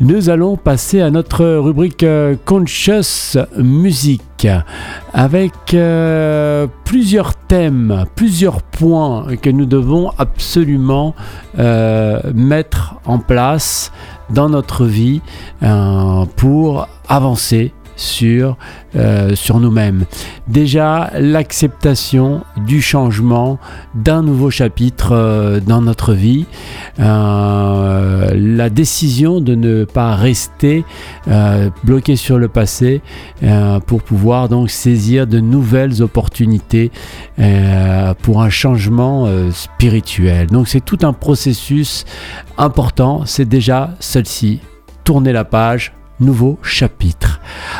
nous allons passer à notre rubrique euh, Conscious Music avec euh, plusieurs thèmes, plusieurs points que nous devons absolument euh, mettre en place dans notre vie pour avancer sur, euh, sur nous-mêmes. Déjà, l'acceptation du changement d'un nouveau chapitre euh, dans notre vie, euh, la décision de ne pas rester bloqué sur le passé pour pouvoir donc saisir de nouvelles opportunités pour un changement spirituel. Donc c'est tout un processus important, c'est déjà celle-ci. Tourner la page, nouveau chapitre.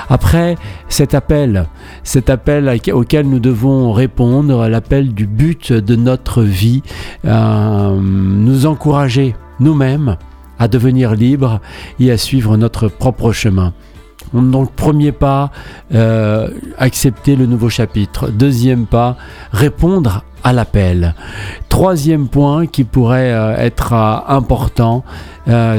Après cet appel, cet appel auquel nous devons répondre, l'appel du but de notre vie, euh, nous encourager nous-mêmes à devenir libres et à suivre notre propre chemin. Donc premier pas, euh, accepter le nouveau chapitre. Deuxième pas, répondre à l'appel. Troisième point qui pourrait euh, être euh, important,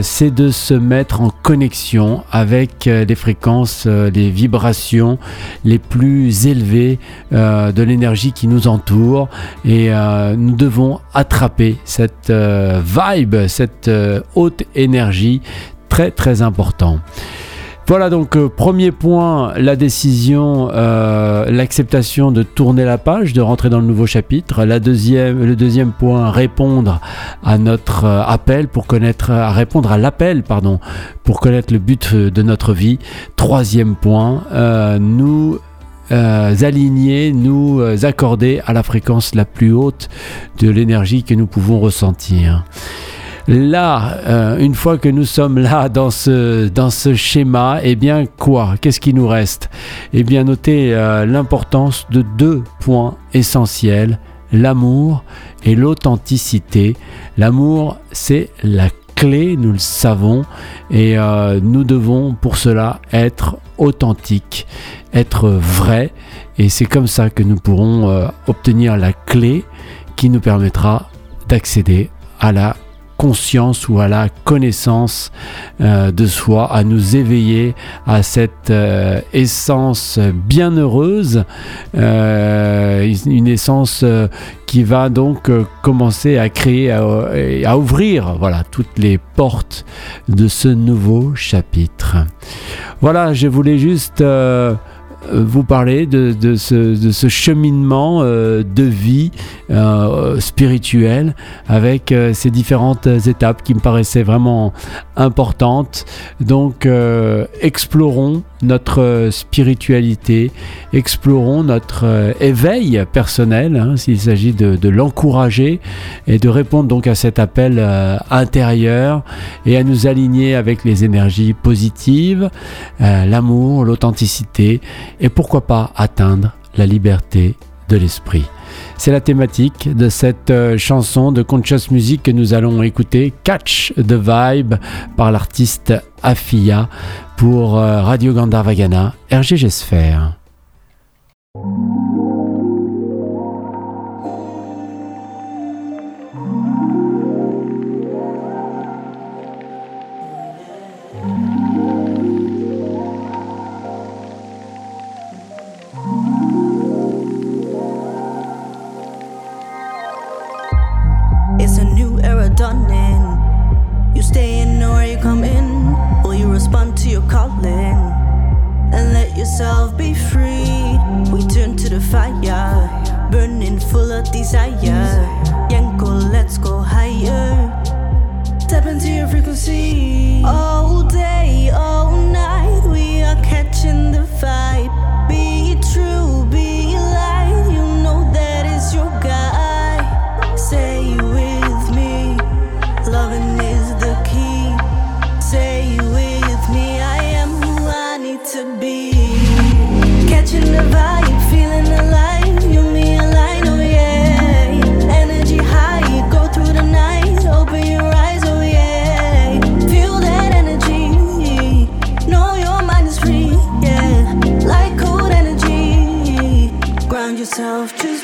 c'est de se mettre en connexion avec les fréquences, les vibrations les plus élevées de l'énergie qui nous entoure. Et nous devons attraper cette vibe, cette haute énergie très très important. Voilà donc euh, premier point, la décision, euh, l'acceptation de tourner la page, de rentrer dans le nouveau chapitre. Le deuxième point, répondre à notre euh, appel pour connaître, répondre à l'appel, pardon, pour connaître le but de notre vie. Troisième point, nous aligner, nous accorder à la fréquence la plus haute de l'énergie que nous pouvons ressentir. Là, euh, une fois que nous sommes là dans ce, dans ce schéma, eh bien quoi? Qu'est-ce qui nous reste? Eh bien notez euh, l'importance de deux points essentiels, l'amour et l'authenticité. L'amour, c'est la clé, nous le savons, et euh, nous devons pour cela être authentiques, être vrais, et c'est comme ça que nous pourrons obtenir la clé qui nous permettra d'accéder à la conscience ou à la connaissance euh, de soi, à nous éveiller à cette euh, essence bienheureuse, euh, une essence qui va donc commencer à créer, à, à, ouvrir voilà, toutes les portes de ce nouveau chapitre. Voilà, je voulais juste vous parler de, ce, cheminement euh, de vie euh, spirituelle avec ces différentes étapes qui me paraissaient vraiment importantes. Donc, explorons notre spiritualité, explorons notre éveil personnel, hein, s'il s'agit de, de l'encourager et de répondre donc à cet appel intérieur et à nous aligner avec les énergies positives, l'amour, l'authenticité et pourquoi pas atteindre la liberté de l'esprit. C'est la thématique de cette euh, chanson de Conscious Music que nous allons écouter, Catch the Vibe, par l'artiste Afia pour euh, Radio Gandharvagana, RGG Sphere. fire, burning full of desire. Yanko, let's go higher. Tap into your frequency. Oh. love to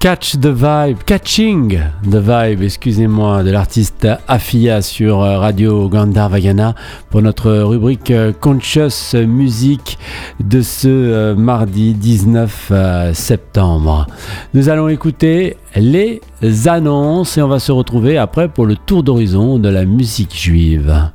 Catch the Vibe, Catching the Vibe, excusez-moi, de l'artiste Afia sur euh, Radio Gandharvagana pour notre rubrique euh, Conscious Music de ce euh, mardi 19 septembre. Nous allons écouter les annonces et on va se retrouver après pour le tour d'horizon de la musique juive.